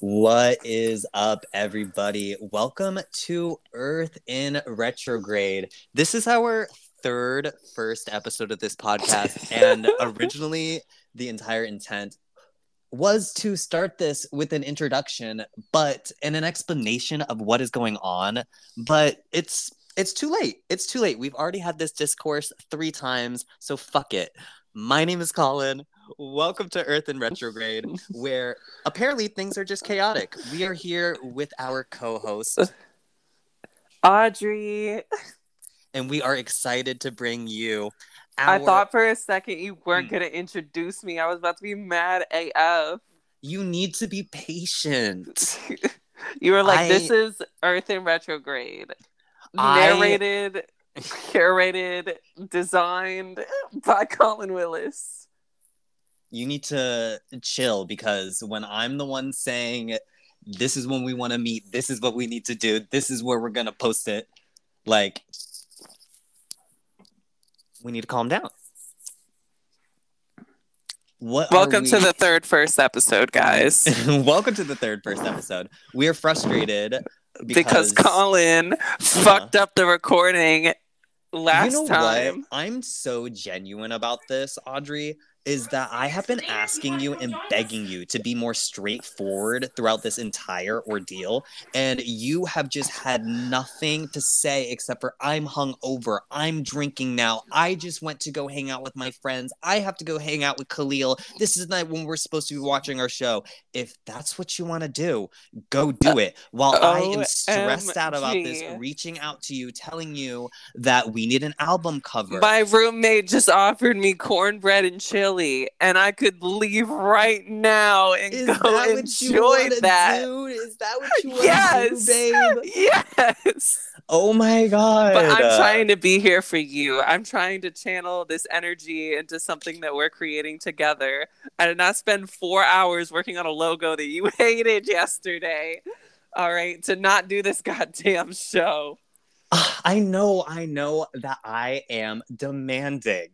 What is up, everybody? Welcome to Earth in Retrograde. This is our third first episode of this podcast, and originally the entire intent was to start this with an introduction, but and an explanation of what is going on. But it's it's too late. It's too late. We've already had this discourse three times, so fuck it. My name is Colin. Welcome to Earth in Retrograde, where apparently things are just chaotic. We are here with our co host, Audrey. and we are excited to bring you. I thought for a second you weren't Hmm. going to introduce me. I was about to be mad AF. you need to be patient. you were like, I- this is Earth in Retrograde. I- Narrated, curated, designed by Colin Willis. You need to chill because when I'm the one saying, this is when we want to meet, this is what we need to do, this is where we're going to post it, like, we need to calm down. What Welcome to the third first episode, guys. Welcome to the third first episode. We are frustrated because, Colin uh-huh. fucked up the recording last you know time. What? I'm so genuine about this, Audrey, is that I have been asking you and begging you to be more straightforward throughout this entire ordeal. And you have just had nothing to say except for I'm hungover. I'm drinking now. I just went to go hang out with my friends. I have to go hang out with Khalil. This is the night when we're supposed to be watching our show. If that's what you want to do, go do it. While I am stressed out about this, reaching out to you, telling you that we need an album cover. My roommate just offered me cornbread and chili, and I could leave right now and Is go that what you enjoy that. do? Is that what you want Yes, to do, babe? yes. Oh my god! But I'm trying to be here for you. I'm trying to channel this energy into something that we're creating together. I did not spend four hours working on a logo that you hated yesterday. All right, to not do this goddamn show. Ah, I know, I know that I am demanding,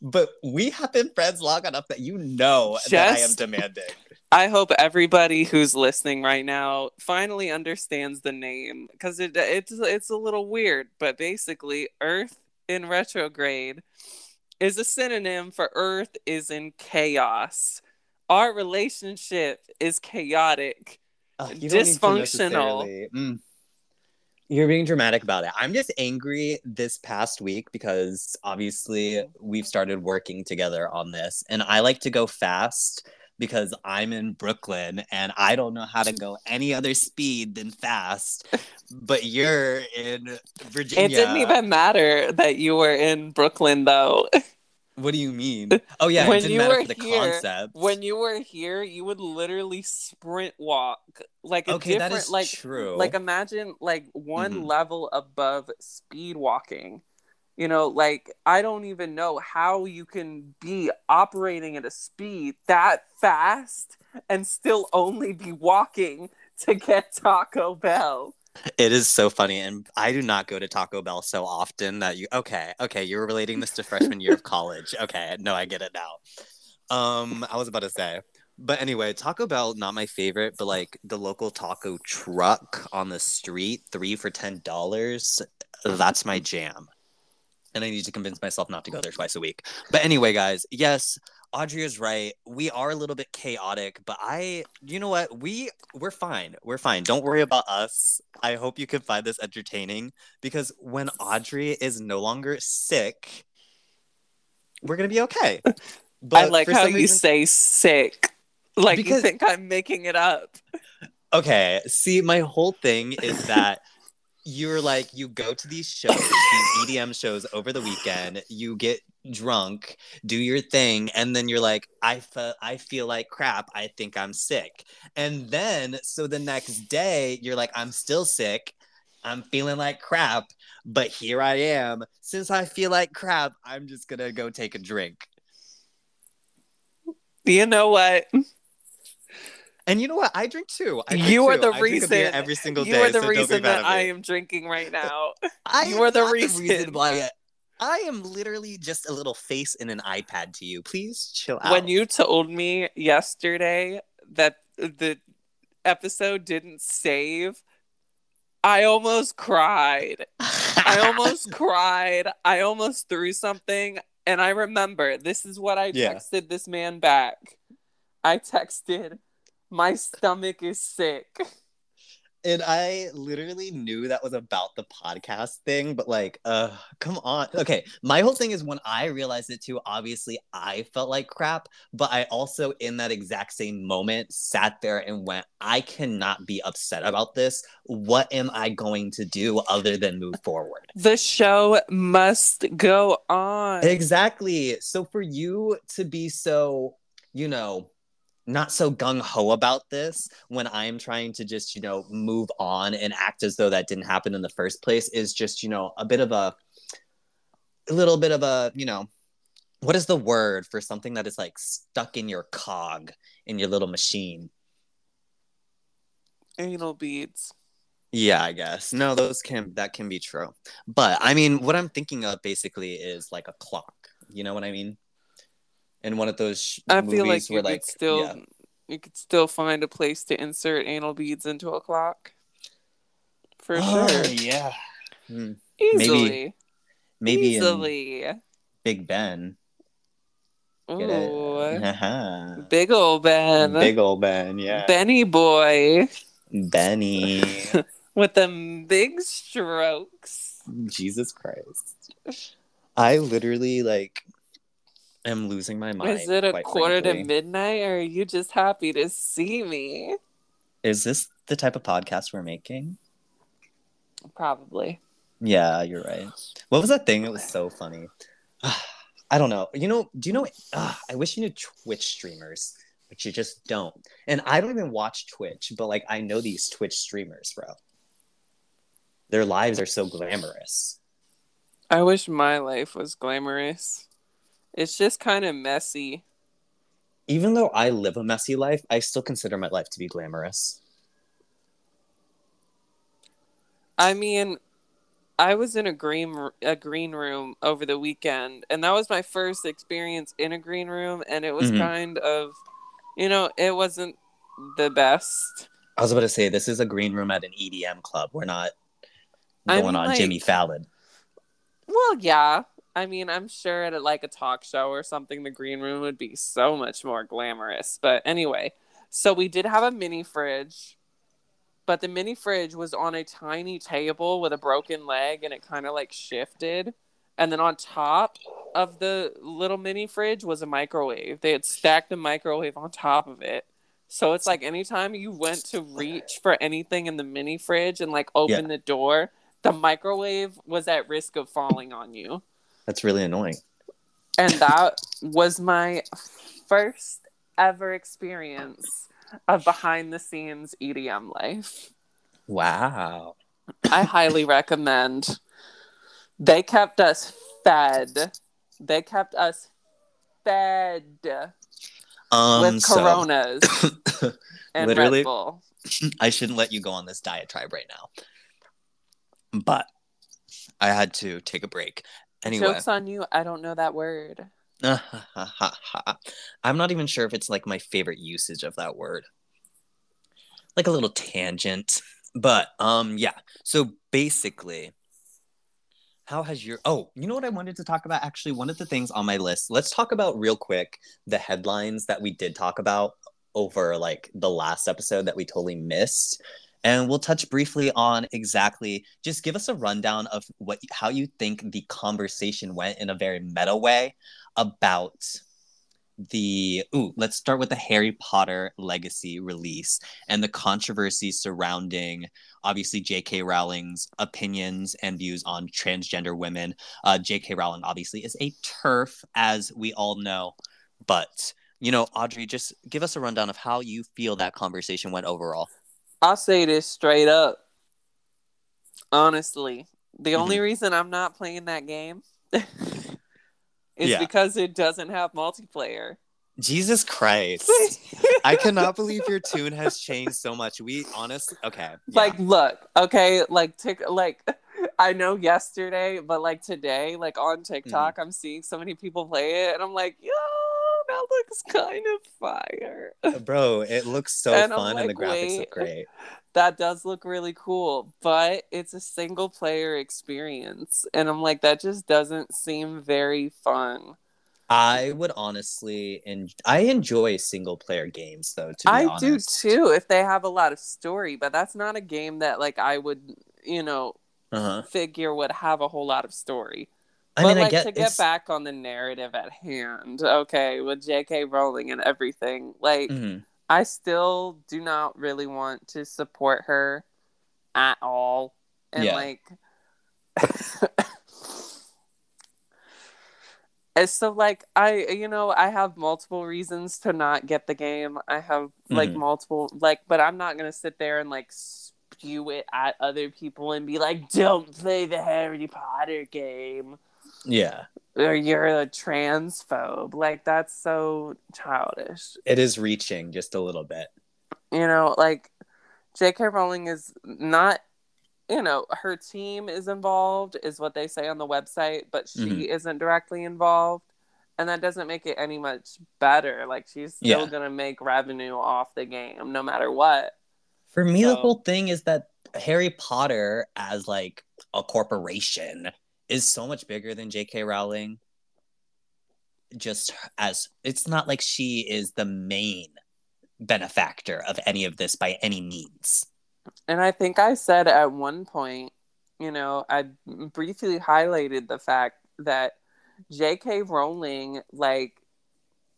but we have been friends long enough that you know that I am demanding. I hope everybody who's listening right now finally understands the name because it it's it's a little weird, but basically, Earth in retrograde is a synonym for Earth is in chaos. Our relationship is chaotic. Ugh, you don't need to Dysfunctional. Mm. You're being dramatic about it. I'm just angry this past week because obviously mm-hmm. we've started working together on this, and I like to go fast because I'm in Brooklyn and I don't know how to go any other speed than fast. But you're in Virginia. It didn't even matter that you were in Brooklyn though. What do you mean? Oh yeah, When it didn't you matter were for the here- concept. when you were here, you would literally sprint walk like a okay, different that is like true. like imagine like one Mhm. level above speed walking you know like i don't even know how you can be operating at a speed that fast and still only be walking to get taco bell It is so funny, and I do not go to Taco Bell so often that you. Okay, okay, you're relating this to freshman year of college. Okay, no, I get it now. Um, I was about to say, but anyway, Taco Bell not my favorite, but like the local taco truck on the street, three for ten dollars. That's my jam, and I need to convince myself not to go there twice a week. But anyway, guys, yes, Audrey is right. We are a little bit chaotic, but I, you know what? We we're fine. We're fine. Don't worry about us. I hope you can find this entertaining because when Audrey is no longer sick, we're gonna be okay. But i like how you reason- say sick like Because- you think i'm making it up Okay, see, my whole thing is that you're like you go to these shows, these EDM shows over the weekend, you get drunk, do your thing, and then you're like, I fe- I feel like crap. I think I'm sick. And then so the next day you're like, I'm still sick. I'm feeling like crap, but here I am. Since I feel like crap, I'm just gonna go take a drink. you know what And you know what? I drink too. I drink You are too. the I drink a beer reason- every single you day. are the so reason that i am drinking right now I You are the not reason. why I am literally just a little face in an iPad to you. Please chill out. when you told me yesterday that the episode didn't save, I almost cried. I almost cried. I almost threw something. And I remember this is what I Yeah. texted this man back. I texted, My stomach is sick. And I literally knew that was about the podcast thing, but like, uh, come on. Okay, my whole thing is when I realized it too, obviously I felt like crap, but I also, in that exact same moment, sat there and went, I cannot be upset about this. What am I going to do other than move forward? The show must go on. Exactly. So for you to be so, you know, not so gung ho about this when I'm trying to just, you know, move on and act as though that didn't happen in the first place is just, you know, a bit of a, a little bit of a, you know, what is the word for something that is like stuck in your cog in your little machine? Anal beads. Yeah, I guess. No, those can that can be true. But I mean, what I'm thinking of basically is like a clock. You know what I mean? In one of those I movies feel like where you like could still yeah. you could still find a place to insert anal beads into a clock. For Oh, sure. yeah. Hmm. Easily. Maybe in Easily. Big Ben. Ooh. Big ol' Ben. Big old Ben, yeah. Benny boy Benny. with them big strokes. Jesus Christ. I literally like am losing my mind. Is it a quarter frankly. to midnight or are you just happy to see me? Is this the type of podcast we're making? Probably. Yeah, you're right. What was that thing? It was so funny. I don't know. You know, do you know? Uh, I wish you knew Twitch streamers, but you just don't. And I don't even watch Twitch, but like I know these Twitch streamers, bro. Their lives are so glamorous. I wish my life was glamorous. It's just kind of messy. Even though I live a messy life, I still consider my life to be glamorous. I mean, I was in a green a green room over the weekend, and that was my first experience in a green room, and it was Mhm. kind of, you know, it wasn't the best. I was about to say this is a green room at an EDM club. We're not I going mean, on like- Jimmy Fallon. Well, yeah. I mean, I'm sure at like a talk show or something, the green room would be so much more glamorous. But anyway, so we did have a mini fridge, but the mini fridge was on a tiny table with a broken leg and it kind of like shifted. And then on top of the little mini fridge was a microwave. They had stacked the microwave on top of it. So it's like anytime you went to reach for anything in the mini fridge and like open the door, the microwave was at risk of falling on you. That's really annoying. And that was my first ever experience of behind the scenes EDM life. Wow. I highly recommend. They kept us fed. They kept us fed Um, with so- Coronas and Literally- Red Bull. I shouldn't let you go on this diatribe right now. But I had to take a break. Anyway, Jokes on you. I don't know that word. I'm not even sure if it's like my favorite usage of that word. Like a little tangent. But um yeah. So basically how has your Oh, you know what I wanted to talk about actually one of the things on my list. Let's talk about real quick the headlines that we did talk about over like the last episode that we totally missed. And we'll touch briefly on exactly just give us a rundown of what how you think the conversation went in a very meta way about the ooh, let's start with the Harry Potter legacy release and the controversy surrounding obviously J.K. Rowling's opinions and views on transgender women. Uh, J.K. Rowling obviously is a TERF, as we all know, but you know, Audrey, just give us a rundown of how you feel that conversation went overall. I'll say this straight up. Honestly, the Mm-hmm. only reason I'm not playing that game is Yeah. because it doesn't have multiplayer. Jesus Christ. I cannot believe your tune has changed so much. We honestly, okay. yeah. like look okay like tick like i know yesterday but like today like on tiktok Mm-hmm. i'm seeing so many people play it and i'm like yo that looks kind of fire. Bro, it looks so And fun and the graphics look great. That does look really cool, but it's a single player experience. And I'm like, that just doesn't seem very fun. I would honestly, and I enjoy single player games though. To be I honest. do too if they have a lot of story, but that's not a game that like I would, you know, Uh-huh. figure would have a whole lot of story. I but mean, like I get to get it's- back on the narrative at hand, okay, with J.K. Rowling and everything, like Mhm. I still do not really want to support her at all, and Yeah. like. And so like I you know I have multiple reasons to not get the game. I have like Mhm. multiple like but I'm not going to sit there and like spew it at other people and be like don't play the Harry Potter game Yeah, or you're a transphobe. Like that's so childish. it is reaching just a little bit. You know, like J.K. Rowling is not you know, her team is involved, is what they say on the website, but she Mhm. isn't directly involved. And that doesn't make it any much better. Like, she's still Yeah. going to make revenue off the game no matter what. For me, the whole thing is that Harry Potter as like a corporation is so much bigger than J.K. Rowling. Just as it's not like she is the main benefactor of any of this by any means. And I think I said at one point, you know, I briefly highlighted the fact that J.K. Rowling, like,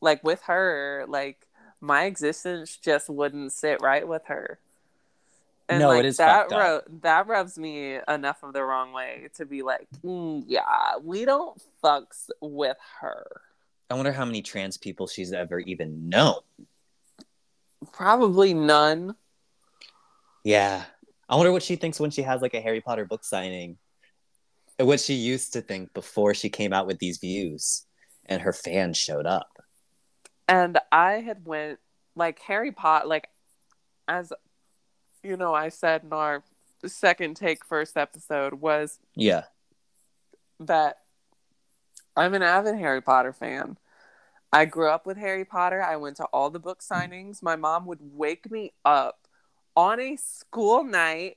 like with her, like my existence just wouldn't sit right with her. And No, like it is that fucked that rubs me enough of the wrong way to be like, "Mm, yeah, we don't fucks with her. I wonder how many trans people she's ever even known. Probably none. Yeah. I wonder what she thinks when she has like a Harry Potter book signing. And What she used to think before she came out with these views and her fans showed up. and i had went like harry potter like as you know i said in our second take first episode was Yeah. that i'm an avid harry potter fan i grew up with harry potter i went to all the book signings my mom would wake me up on a school night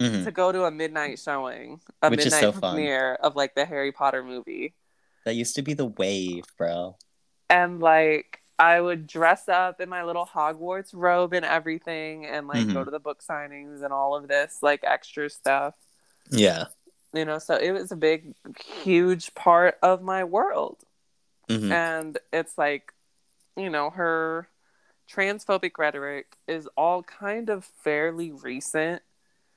Mhm. to go to a midnight showing a Which midnight so fun. premiere of like the harry potter movie That used to be the wave, bro. and like I would dress up in my little Hogwarts robe and everything and like go Mhm. to the book signings and all of this like extra stuff. Yeah. You know, so it was a big huge part of my world. Mhm. And it's like, you know, her transphobic rhetoric is all kind of fairly recent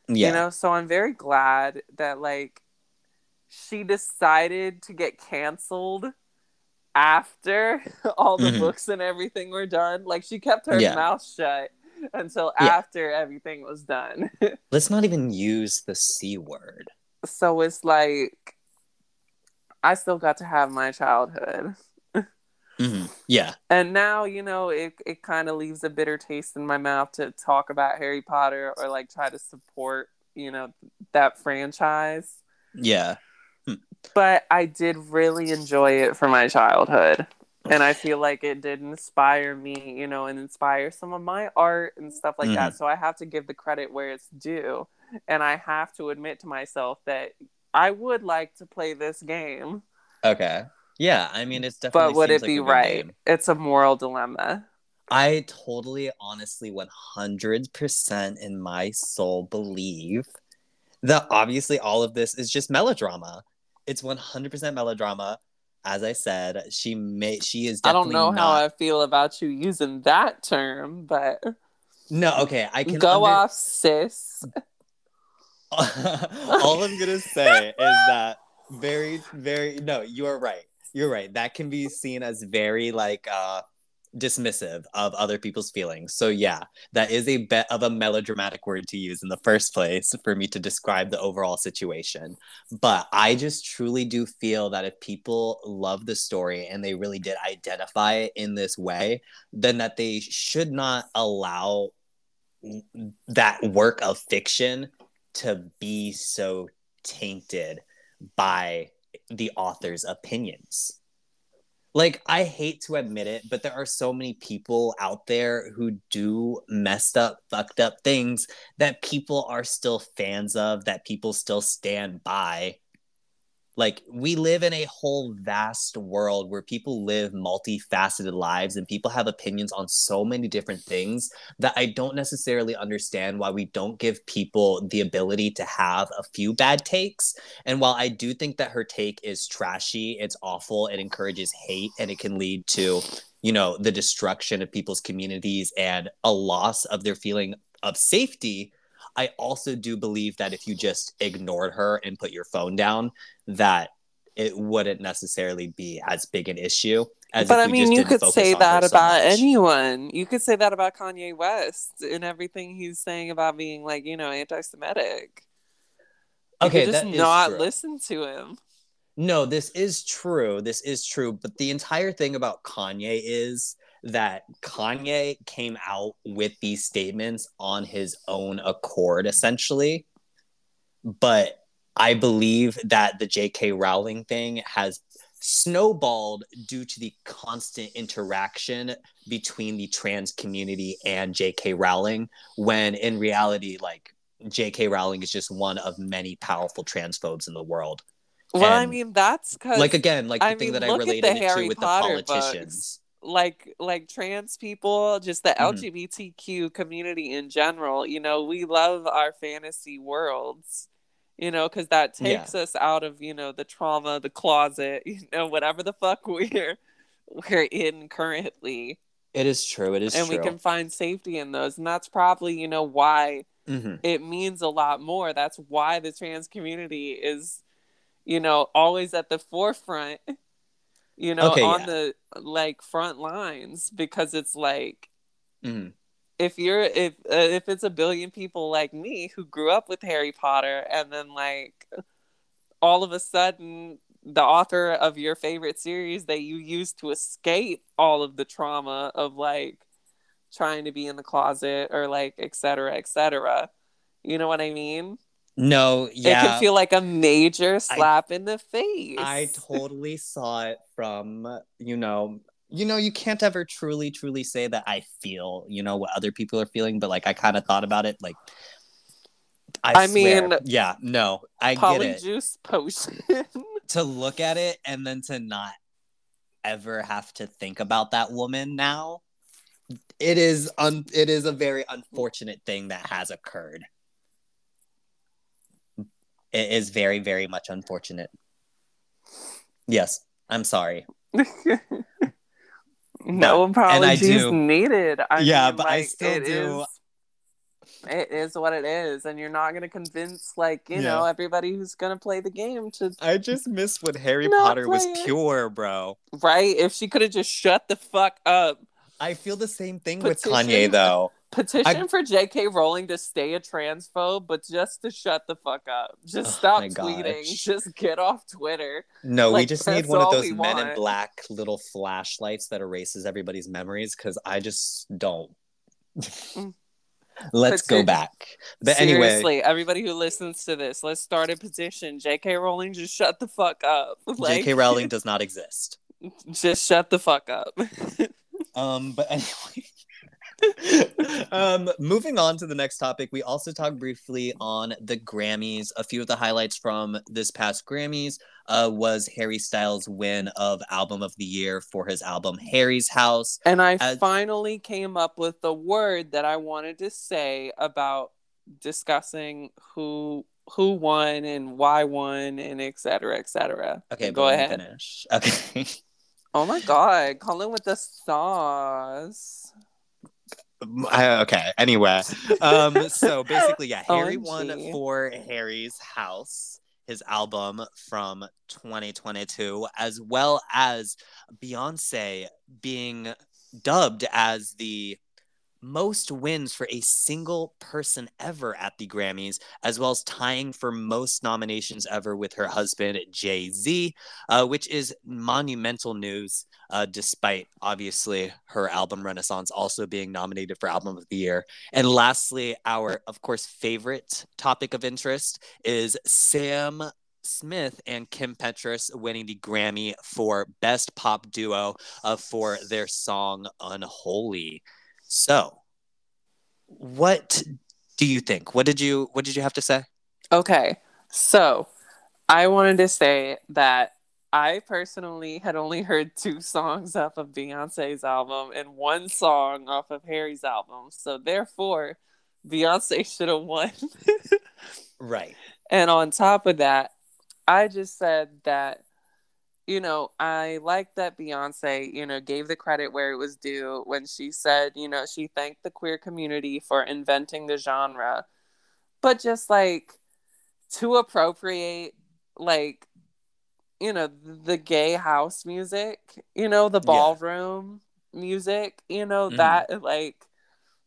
Yeah. you know so i'm very glad that like she decided to get canceled after all the Mhm. books and everything were done like she kept her Yeah. mouth shut until Yeah. after everything was done Let's not even use the C word. so it's like i still got to have my childhood Mhm. Yeah. and now you know it, it kind of leaves a bitter taste in my mouth to talk about harry potter or like try to support you know that franchise Yeah. But I did really enjoy it for my childhood. And I feel like it did inspire me, you know, and inspire some of my art and stuff like that. Mm. So I have to give the credit where it's due. And I have to admit to myself that I would like to play this game, Okay. Yeah. I mean, it's definitely. but would it like be right? game. It's a moral dilemma. I totally, honestly, 100% in my soul believe that obviously all of this is just melodrama. It's 100% melodrama. As I said, she may she is I don't know how. I feel about you using that term, but No, okay, I can go under- off, sis. all I'm gonna say is that very, very no, you are right. You're right. That can be seen as very like uh dismissive of other people's feelings. So yeah, that is a bit of a melodramatic word to use in the first place for me to describe the overall situation. But I just truly do feel that if people love the story and they really did identify it in this way, then that they should not allow that work of fiction to be so tainted by the author's opinions. Like I hate to admit it, but there are so many people out there who do messed up, fucked up things that people are still fans of, that people still stand by. Like we live in a whole vast world where people live multifaceted lives and people have opinions on so many different things that I don't necessarily understand why we don't give people the ability to have a few bad takes. And while I do think that her take is trashy, it's awful, it encourages hate and it can lead to, you know, the destruction of people's communities and a loss of their feeling of safety I also do believe that if you just ignored her and put your phone down, that it wouldn't necessarily be as big an issue. As but I mean, you could say that about much. anyone. You could say that about Kanye West and everything he's saying about being like, you know, anti-Semitic. Okay, just not true. listen to him. No, this is true. This is true. But the entire thing about Kanye is that Kanye came out with these statements on his own accord, essentially. But I believe that the J.K. Rowling thing has snowballed due to the constant interaction between the trans community and J.K. Rowling, when in reality, like, J.K. Rowling is just one of many powerful transphobes in the world. Well, and, I mean, that's because, like, again, like the I thing mean, that I related it to with Potter the politicians. Books like like trans people just the mm-hmm. lgbtq community in general you know we love our fantasy worlds you know because that takes yeah. us out of you know the trauma the closet you know whatever the fuck we're we're in currently it is true it is and true. we can find safety in those and that's probably you know why mm-hmm. it means a lot more that's why the trans community is you know always at the forefront you know, okay, on yeah. the like front lines because it's like mm-hmm. if you're if uh, if it's a billion people like me who grew up with Harry Potter and then like all of a sudden the author of your favorite series that you used to escape all of the trauma of like trying to be in the closet or like etc etc you know what i mean no, yeah. It can feel like a major slap I, in the face. I totally saw it from, you know, you know, you can't ever truly, truly say that I feel, you know, what other people are feeling, but like I kind of thought about it, like I, I mean, yeah, no, I get it. Juice potion. to look at it and then to not ever have to think about that woman now, it is un- it is a very unfortunate thing that has occurred it is very very much unfortunate. Yes i'm sorry. No apologies needed. I yeah mean, but like, i still do. is, it is what it is and you're not going to convince like you yeah. know everybody who's going to play the game to i just miss when harry potter was it. pure bro. Right? If she could have just shut the fuck up. I feel the same thing Petition. with kanye though Petition I... for J.K. Rowling to stay a transphobe, but just to shut the fuck up. Just oh stop tweeting. Gosh. Just get off Twitter. No, like, we just need one of those men want. in black little flashlights that erases everybody's memories because I just don't. Mm. let's go back. But Seriously, anyway, everybody who listens to this, let's start a petition. J.K. Rowling, just shut the fuck up. Like, J.K. Rowling does not exist. Just shut the fuck up. um, but anyway um, moving on to the next topic, we also talked briefly on the Grammys. A few of the highlights from this past Grammys uh, was Harry Styles' win of Album of the Year for his album Harry's House. And I As- finally came up with the word that I wanted to say about discussing who who won and why won and et cetera, et cetera. Okay, go ahead. Finish. Okay. oh my god, Colin with the sauce okay anyway um so basically yeah harry won for harry's house his album from 2022 as well as beyonce being dubbed as the most wins for a single person ever at the Grammys, as well as tying for most nominations ever with her husband, Jay Z, uh, which is monumental news, uh, despite obviously her album Renaissance also being nominated for Album of the Year. And lastly, our, of course, favorite topic of interest is Sam Smith and Kim Petras winning the Grammy for Best Pop Duo uh, for their song Unholy. So, what do you think? What did you what did you have to say? Okay. So, I wanted to say that I personally had only heard two songs off of Beyonce's album and one song off of Harry's album. So therefore, Beyonce should have won. right. And on top of that, I just said that you know, I like that Beyonce, you know, gave the credit where it was due when she said, you know, she thanked the queer community for inventing the genre. But just like to appropriate like you know the gay house music you know the ballroom yeah. music you know mm-hmm. that like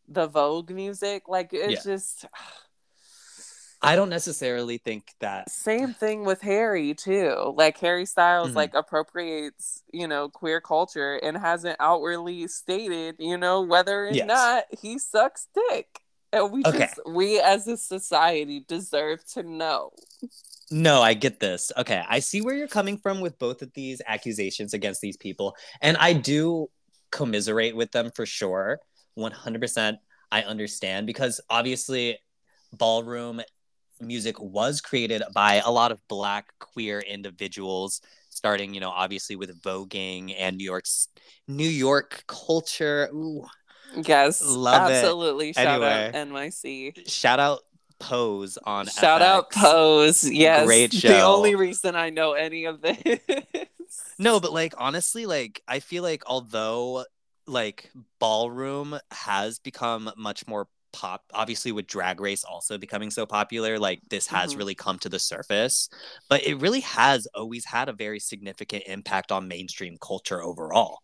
the vogue music like it's yeah. just I don't necessarily think that. Same thing with Harry too. Like Harry Styles, mm-hmm. like appropriates, you know, queer culture and hasn't outwardly stated, you know, whether or yes. not he sucks dick. And we okay. just, we as a society deserve to know. No, I get this. Okay, I see where you're coming from with both of these accusations against these people, and I do commiserate with them for sure. 100%. I understand because obviously ballroom music was created by a lot of black queer individuals starting you know obviously with voguing and new york's new york culture Ooh, yes love absolutely it. shout anyway, out nyc shout out Pose on Shout FX. out Pose. Yes. Great show. The only reason I know any of this. no, but like honestly, like I feel like although like ballroom has become much more pop obviously with drag race also becoming so popular like this has mm-hmm. really come to the surface but it really has always had a very significant impact on mainstream culture overall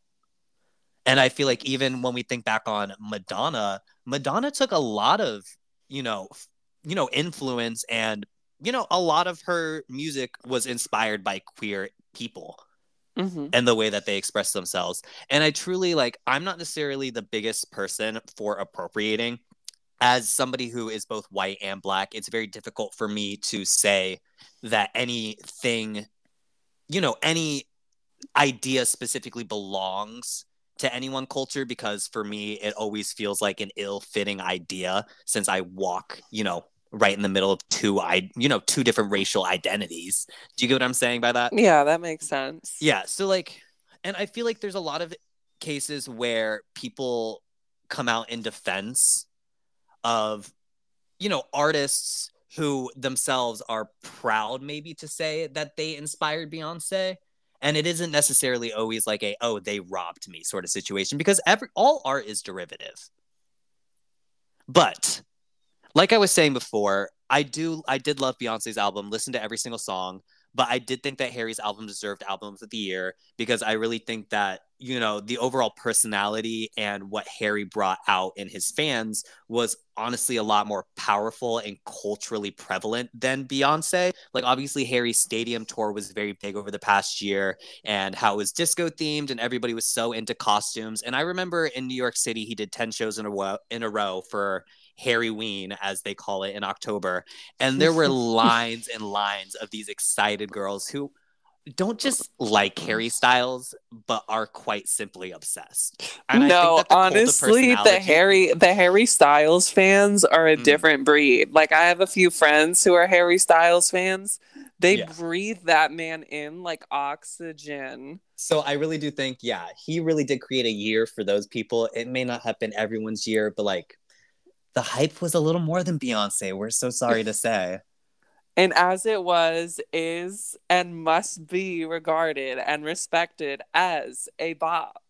and i feel like even when we think back on madonna madonna took a lot of you know you know, influence and, you know, a lot of her music was inspired by queer people. Mm-hmm. and the way that they express themselves. And I truly like, I'm not necessarily the biggest person for appropriating. As somebody who is both white and black, it's very difficult for me to say that anything, you know, any idea specifically belongs to any one culture because for me, it always feels like an ill fitting idea since I walk, you know, right in the middle of two i you know two different racial identities. Do you get what i'm saying by that? Yeah that makes sense. Yeah so like and i feel like there's a lot of cases where people come out in defense of you know artists who themselves are proud maybe to say that they inspired beyonce. And it isn't necessarily always like a oh they robbed me sort of situation because every all art is derivative. But like I was saying before, I do I did love Beyonce's album, listen to every single song, but I did think that Harry's album deserved album of the year because I really think that, you know, the overall personality and what Harry brought out in his fans was honestly a lot more powerful and culturally prevalent than Beyonce. Like obviously Harry's stadium tour was very big over the past year and how it was disco themed and everybody was so into costumes. And I remember in New York City he did 10 shows in a row in a row for Harryween, as they call it in October. And there were lines and lines of these excited girls who don't just like Harry Styles, but are quite simply obsessed. And no, the honestly, the Harry the Harry Styles fans are a mm. different breed. Like I have a few friends who are Harry Styles fans. They yeah. breathe that man in like oxygen. So I really do think, yeah, he really did create a year for those people. It may not have been everyone's year, but like the hype was a little more than Beyonce. We're so sorry to say. And as it was, is, and must be regarded and respected as a bop.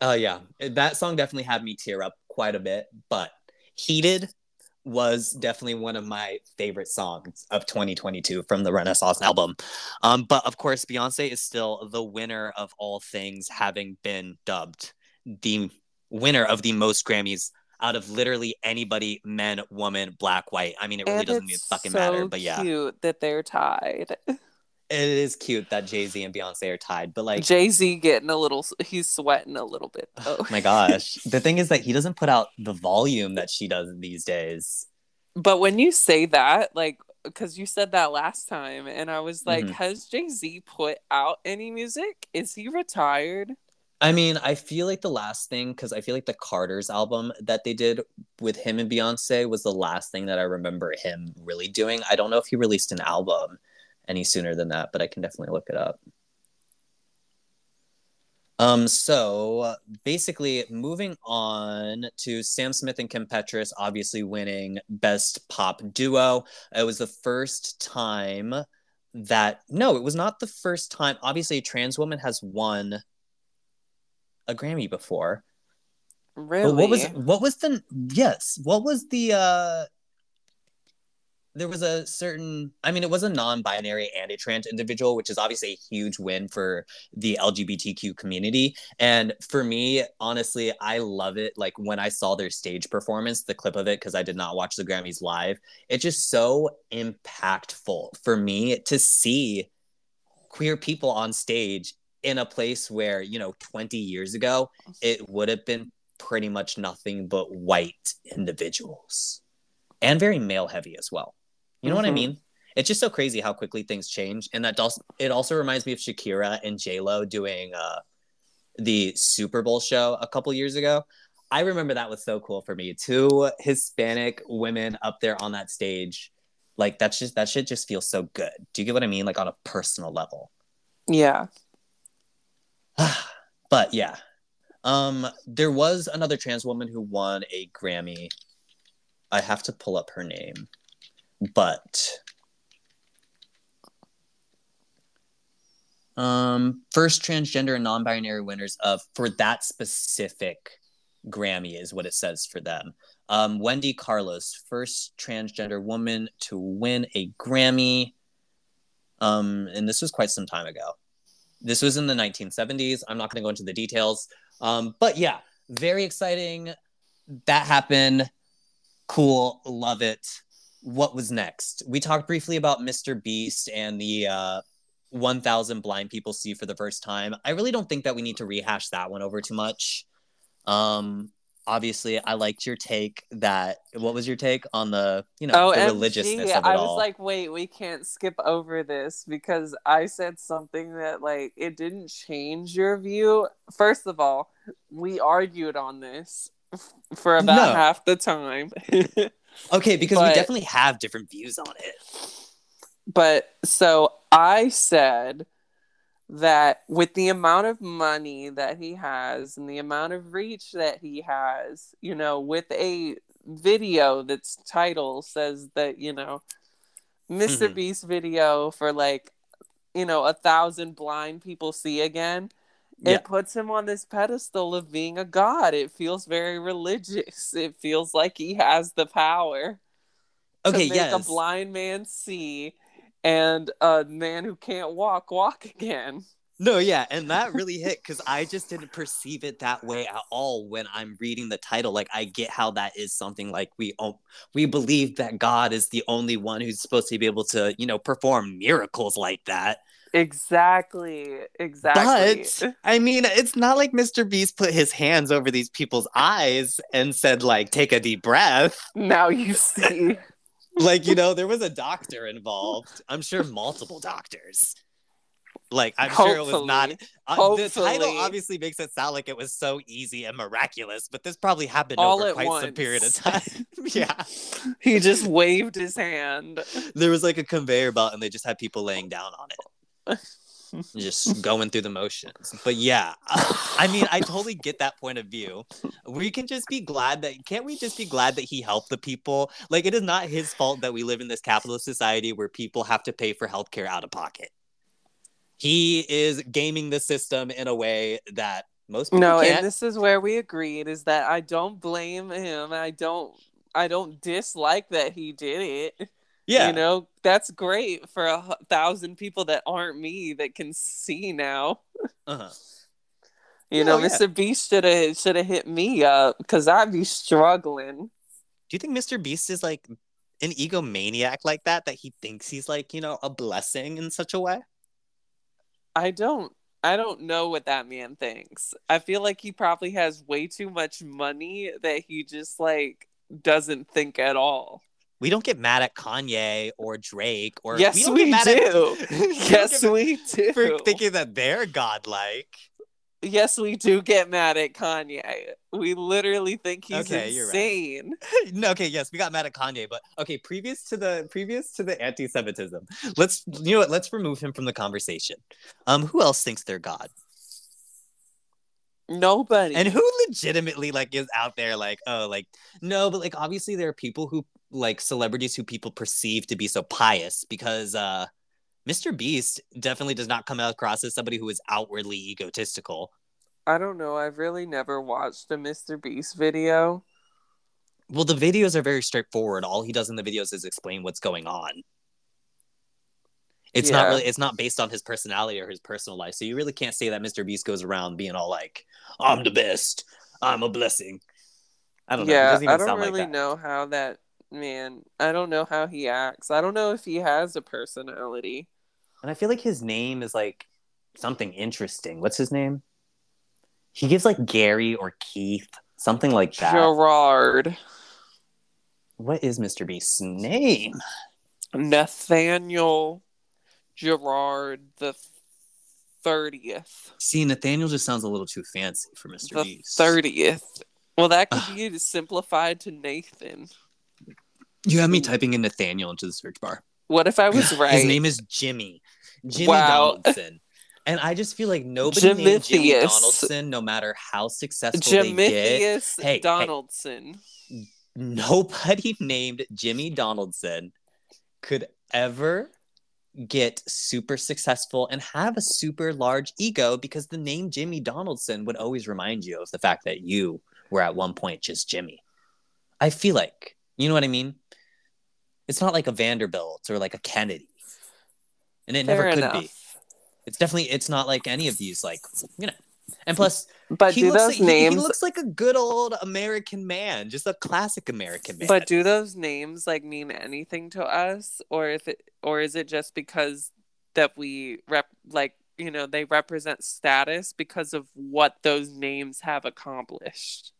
Oh, uh, yeah. That song definitely had me tear up quite a bit, but Heated was definitely one of my favorite songs of 2022 from the Renaissance album. Um, but of course, Beyonce is still the winner of all things, having been dubbed the winner of the most Grammys out of literally anybody, men, woman, black, white. I mean, it really and doesn't fucking so matter. But yeah, cute that they're tied. It is cute that Jay Z and Beyonce are tied, but like Jay Z getting a little, he's sweating a little bit. Oh my gosh, the thing is that he doesn't put out the volume that she does these days. But when you say that, like because you said that last time, and I was like, Mhm. has Jay Z put out any music? Is he retired? I mean, I feel like the last thing because I feel like the Carter's album that they did with him and Beyonce was the last thing that I remember him really doing. I don't know if he released an album any sooner than that, but I can definitely look it up. Um, so basically, moving on to Sam Smith and Kim Petras, obviously winning Best Pop Duo. It was the first time that no, it was not the first time. Obviously, a trans woman has won a Grammy before. Really? But what was what was the yes? What was the uh there was a certain I mean it was a non-binary and a trans individual, which is obviously a huge win for the LGBTQ community. And for me, honestly, I love it. Like when I saw their stage performance, the clip of it, because I did not watch the Grammys live, it's just so impactful for me to see queer people on stage in a place where, you know, 20 years ago, it would have been pretty much nothing but white individuals and very male heavy as well. You know what I Mhm. mean? It's just so crazy how quickly things change, and that does. It also reminds me of Shakira and J Lo doing uh, the Super Bowl show a couple years ago. I remember that was so cool for me. Two Hispanic women up there on that stage, like that's just that shit just feels so good. Do you get what I mean? Like on a personal level. Yeah. but yeah, um, there was another trans woman who won a Grammy. I have to pull up her name, but um, first transgender and non-binary winners of for that specific Grammy is what it says for them. Um, Wendy Carlos, first transgender woman to win a Grammy. Um, and this was quite some time ago. This was in the 1970s. I'm not going to go into the details. Um, but yeah, very exciting. That happened. Cool. Love it. What was next? We talked briefly about Mr. Beast and the uh, 1,000 blind people see for the first time. I really don't think that we need to rehash that one over too much. Um, obviously, I liked your take that. What was your take on the, you know, oh, the religiousness of it I all? was like, wait, we can't skip over this because I said something that like it didn't change your view. First of all, we argued on this f- for about No. half the time. okay, because we definitely have different views on it. but so I said that with the amount of money that he has and the amount of reach that he has, you know, with a video that's title says that, you know, mister Mhm. Beast video for like, you know, a thousand blind people see again. Yeah. It puts him on this pedestal of being a god. It feels very religious. It feels like he has the power Okay, to make yes. a blind man see and a man who can't walk walk again. No, yeah, and that really hit because I just didn't perceive it that way at all when I'm reading the title. Like, I get how that is something like we we believe that God is the only one who's supposed to be able to, you know, perform miracles like that. Exactly. Exactly. But I mean, it's not like Mr. Beast put his hands over these people's eyes and said, like, take a deep breath. now you see. Like, you know, there was a doctor involved. I'm sure multiple doctors. Like, I'm sure it was not. Hopefully. Uh, the title obviously makes it sound like it was so easy and miraculous, but this probably happened All over quite some period of time. yeah. he just waved his hand. There was like a conveyor belt and they just had people laying down on it. Just going through the motions. But yeah, I mean, I totally get that point of view. We can just be glad that can't we just be glad that he helped the people? Like it is not his fault that we live in this capitalist society where people have to pay for healthcare out of pocket. He is gaming the system in a way that most people No, can't. and this is where we agreed is that I don't blame him. I don't I don't dislike that he did it. Yeah, You know, that's great for a thousand people that aren't me that can see now. uh-huh. You No, know, yeah. Mr. Beast should have should have hit me up because I'd be struggling. Do you think Mr. Beast is like an egomaniac like that? That he thinks he's like you know a blessing in such a way? I don't I don't know what that man thinks. I feel like he probably has way too much money that he just like doesn't think at all. We don't get mad at Kanye or Drake or yes, don't we, get mad do. At, we yes, we do. for thinking that they're godlike. yes, we do get mad at Kanye. We literally think he's Okay, you're right. insane. no, okay, yes, we got mad at Kanye, but okay, previous to the previous to the anti-Semitism, let's you know what, let's remove him from the conversation. Um, who else thinks they're God? Nobody. And who legitimately like is out there like, oh, like no, but like obviously there are people who like celebrities who people perceive to be so pious because uh Mr. Beast definitely does not come across as somebody who is outwardly egotistical. I don't know. I've really never watched a Mr. Beast video. Well, the videos are very straightforward. All he does in the videos is explain what's going on. It's not really it's not based on his personality or his personal life. So you really can't say that Mr. Beast goes around being all like, I'm the best. I'm a blessing. I don't know. Yeah, doesn't I don't sound like really that. know how that man. I don't know how he acts. I don't know if he has a personality. And I feel like his name is like something interesting. What's his name? He gives like Gary or Keith, something like that. Gerard, What is Mr. Beast's name? Nathaniel, Gerard the thirtieth, See, Nathaniel just sounds a little too fancy for Mr. the Beast. thirtieth. Well, that could be simplified to Nathan. You have me typing in Nathaniel into the search bar. What if I was right? His name is Jimmy. Jimmy Wow. Donaldson. And I just feel like nobody named Jimmy Donaldson, no matter how successful they get, Hey, hey. Donaldson. nobody named Jimmy Donaldson could ever get super successful and have a super large ego because the name Jimmy Donaldson would always remind you of the fact that you were at one point just Jimmy. I feel like, you know what I mean? It's not like a Vanderbilt or like a Kennedy. And it Fair never could enough. be. It's definitely it's not like any of these like, you know. And plus, But he do looks those like, he- names he looks like a good old American man, just a classic American man. But do those names like mean anything to us, or if it, or is it just because that we rep like you know they represent status because of what those names have accomplished?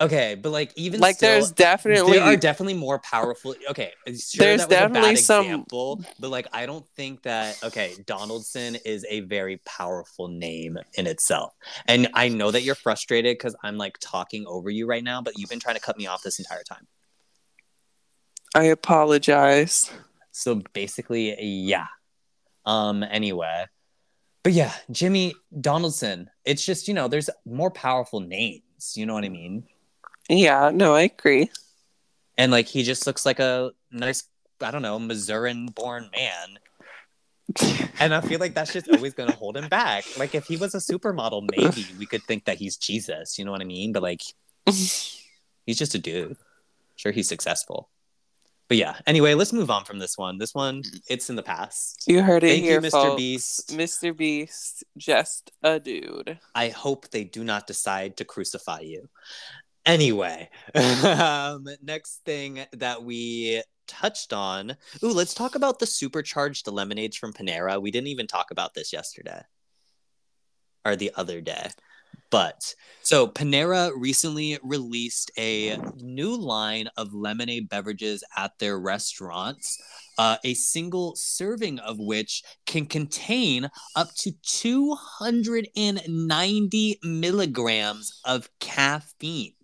Okay, but like even like still, there's definitely there are definitely more powerful. Okay, sure, There's definitely some- example, but like I don't think that okay, Donaldson is a very powerful name in itself, and I know that you're frustrated because I'm like talking over you right now, but you've been trying to cut me off this entire time. I apologize. So basically, yeah. Um. Anyway, but yeah, Jimmy Donaldson. It's just you know, there's more powerful names. You know what I mean? Yeah, no, I agree. and like he just looks like a nice i don't know missourian born man and i feel like that's just always going to hold him back like if he was a supermodel maybe we could think that he's jesus you know what i mean but like he's just a dude sure he's successful but yeah anyway let's move on from this one this one it's in the past You heard it thank here, you mr folks. beast Mr. Beast, just a dude. I hope they do not decide to crucify you. Anyway, um, next thing that we touched on. Ooh, let's talk about the supercharged lemonades from Panera. We didn't even talk about this yesterday or the other day. But so Panera recently released a new line of lemonade beverages at their restaurants, uh, a single serving of which can contain up to 290 milligrams of caffeine,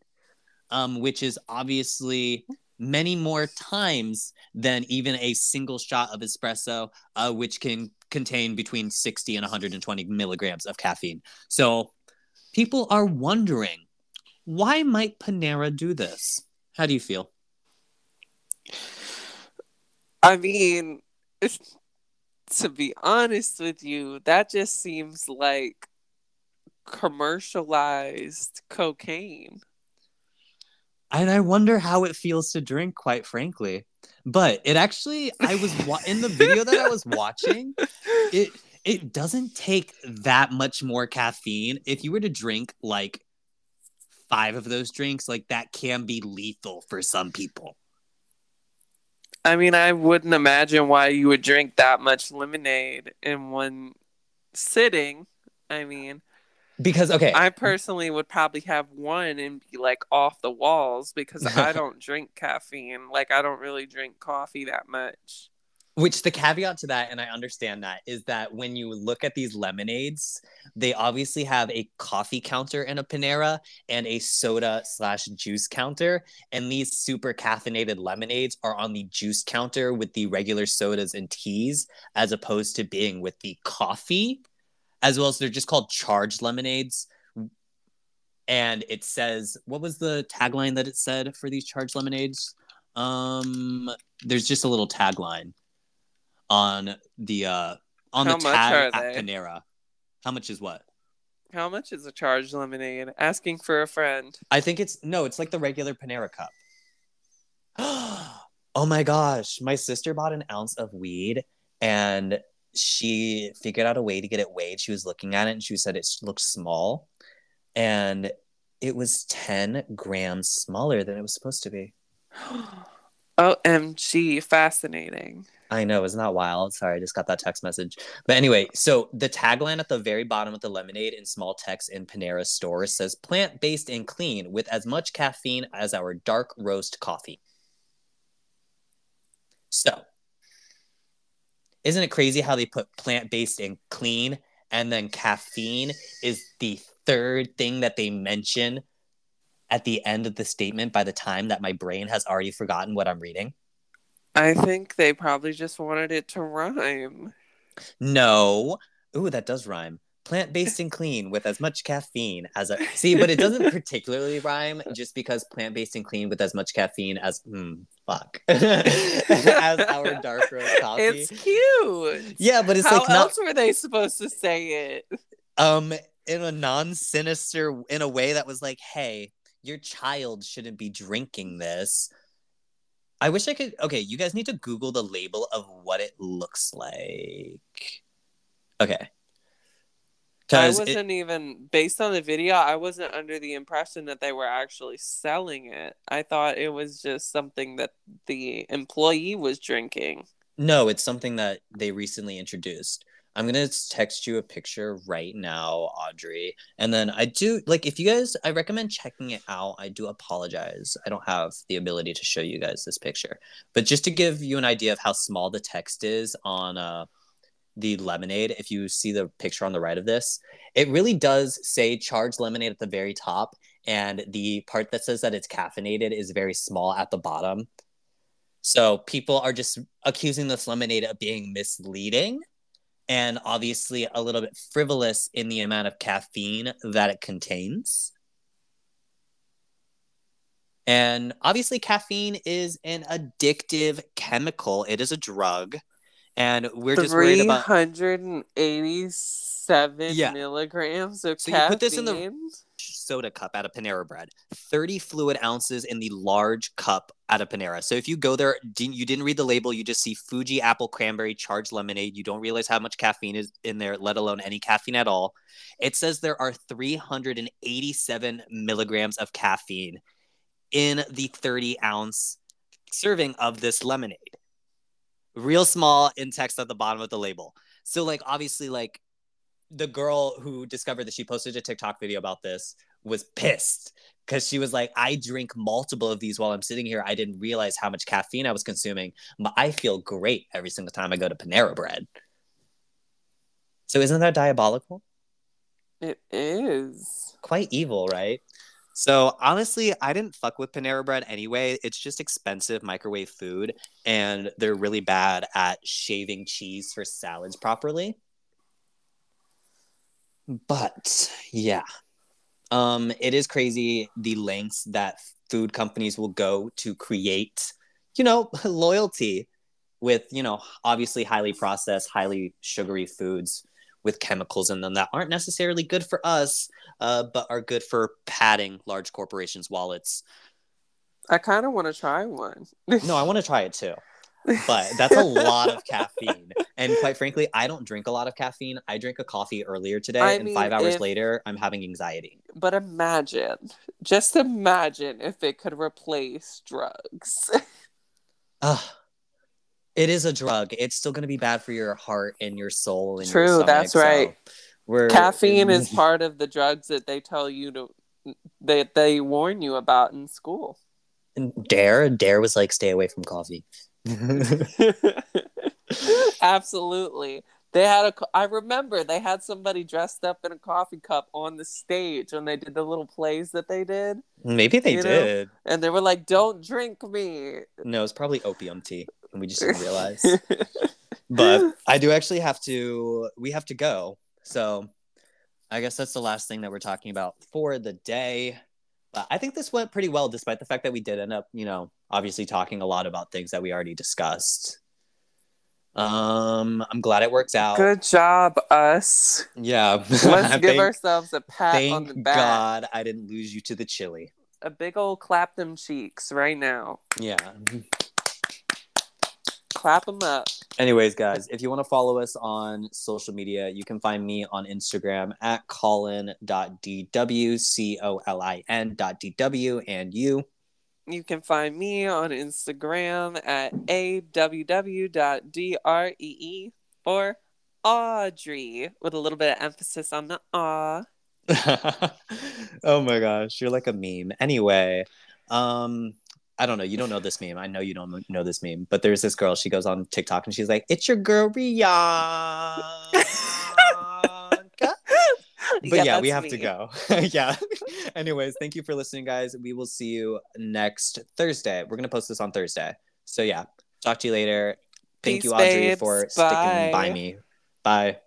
um, which is obviously many more times than even a single shot of espresso, uh, which can contain between 60 and 120 milligrams of caffeine. So people are wondering why might Panera do this? How do you feel? I mean, to be honest with you, that just seems like commercialized cocaine. And I wonder how it feels to drink, quite frankly. But it actually, I was wa- in the video that I was watching. It it doesn't take that much more caffeine. If you were to drink like five of those drinks, like that can be lethal for some people. I mean, I wouldn't imagine why you would drink that much lemonade in one sitting. I mean, because okay, I personally would probably have one and be like off the walls because I don't drink caffeine. Like I don't really drink coffee that much. Which the caveat to that, and I understand that, is that when you look at these lemonades, they obviously have a coffee counter in a Panera and a soda slash juice counter. And these super caffeinated lemonades are on the juice counter with the regular sodas and teas, as opposed to being with the coffee, as well as they're just called charged lemonades. And it says, what was the tagline that it said for these charged lemonades? Um, there's just a little tagline on the uh on How the tag at they? Panera. How much is what? How much is a charged lemonade? Asking for a friend. I think it's no, it's like the regular Panera cup. oh my gosh, my sister bought an ounce of weed and she figured out a way to get it weighed. She was looking at it and she said it looked small and it was 10 grams smaller than it was supposed to be. OMG, fascinating. I know, isn't that wild? Sorry, I just got that text message. But anyway, so the tagline at the very bottom of the lemonade in small text in Panera stores says plant based and clean with as much caffeine as our dark roast coffee. So, isn't it crazy how they put plant based and clean and then caffeine is the third thing that they mention at the end of the statement by the time that my brain has already forgotten what I'm reading? I think they probably just wanted it to rhyme. No. Ooh, that does rhyme. Plant based and clean with as much caffeine as a see, but it doesn't particularly rhyme just because plant based and clean with as much caffeine as hmm, fuck as our dark roast coffee. It's cute. yeah, but it's How like not else were they supposed to say it? um in a non-sinister in a way that was like, hey, your child shouldn't be drinking this. I wish I could okay, you guys need to Google the label of what it looks like. Okay. I 'Cause it- wasn't even based on the video. I wasn't under the impression that they were actually selling it. I thought it was just something that the employee was drinking. No, it's something that they recently introduced. I'm gonna text you a picture right now, Audrey. And then I do like if you guys I recommend checking it out. I do apologize. I don't have the ability to show you guys this picture. But just to give you an idea of how small the text is on uh the lemonade, if you see the picture on the right of this, it really does say charged lemonade at the very top, and the part that says that it's caffeinated is very small at the bottom. So people are just accusing this lemonade of being misleading and obviously a little bit frivolous in the amount of caffeine that it contains. And obviously, caffeine is an addictive chemical. It is a drug. And we're just worried about. hundred and eighty-seven Yeah. milligrams of So caffeine. you put this in the- soda cup at a Panera bread, 30 fluid ounces in the large cup at a Panera. So if you go there, didn't, you didn't read the label, you just see Fuji apple cranberry charged lemonade. You don't realize how much caffeine is in there, let alone any caffeine at all. It says there are 387 milligrams of caffeine in the 30 ounce serving of this lemonade. Real small in text at the bottom of the label. So, like, obviously, like, the girl who discovered that she posted a TikTok video about this was pissed because she was like, I drink multiple of these while I'm sitting here. I didn't realize how much caffeine I was consuming, but I feel great every single time I go to Panera Bread. So isn't that diabolical? It is. Quite evil, right? So honestly, I didn't fuck with Panera Bread anyway. It's just expensive microwave food, and they're really bad at shaving cheese for salads properly. But yeah, um, it is crazy the lengths that food companies will go to create, you know, loyalty with, you know, obviously highly processed, highly sugary foods with chemicals in them that aren't necessarily good for us, uh, but are good for padding large corporations' wallets. I kind of want to try one. No, I want to try it too. But that's a lot of caffeine. And quite frankly, I don't drink a lot of caffeine. I drank a coffee earlier today, I and mean, five hours if- later, I'm having anxiety. But imagine, just imagine if it could replace drugs. Ugh. It is a drug. It's still going to be bad for your heart and your soul and your True, stomach, that's so right. We're Caffeine is part of the drugs that they tell you to that they warn you about in school. And Dare. Dare was like stay away from coffee. Absolutely. They had a. I remember they had somebody dressed up in a coffee cup on the stage when they did the little plays that they did, Maybe they You know? did. and they were like, "Don't drink me." No, it's probably opium tea, and we just didn't realize. but I do actually have to. We have to go. So I guess that's the last thing that we're talking about for the day. But I think this went pretty well, despite the fact that we did end up, you know, obviously talking a lot about things that we already discussed. Um, I'm glad it worked out. Good job, us. Yeah. Let's give ourselves a pat on the Thank back. God I didn't lose you to the chili. A big old clap them cheeks right now. Yeah. Clap them up. Anyways, guys, if you want to follow us on social media, you can find me on Instagram at colin.dw, C O L I N dot DW, and you. You can find me on Instagram at aww.dree or Audrey with a little bit of emphasis on the ah. oh my gosh, you're like a meme. Anyway, um, I don't know. You don't know this meme. I know you don't know this meme, but there's this girl. She goes on TikTok and she's like, "It's your girl Rihanna." but yeah, we that's have to go. yeah. Anyways, thank you for listening, guys. We will see you next Thursday. We're gonna post this on Thursday. So yeah, talk to you later. Thank Peace, you, Audrey, babes. for sticking by me. Bye.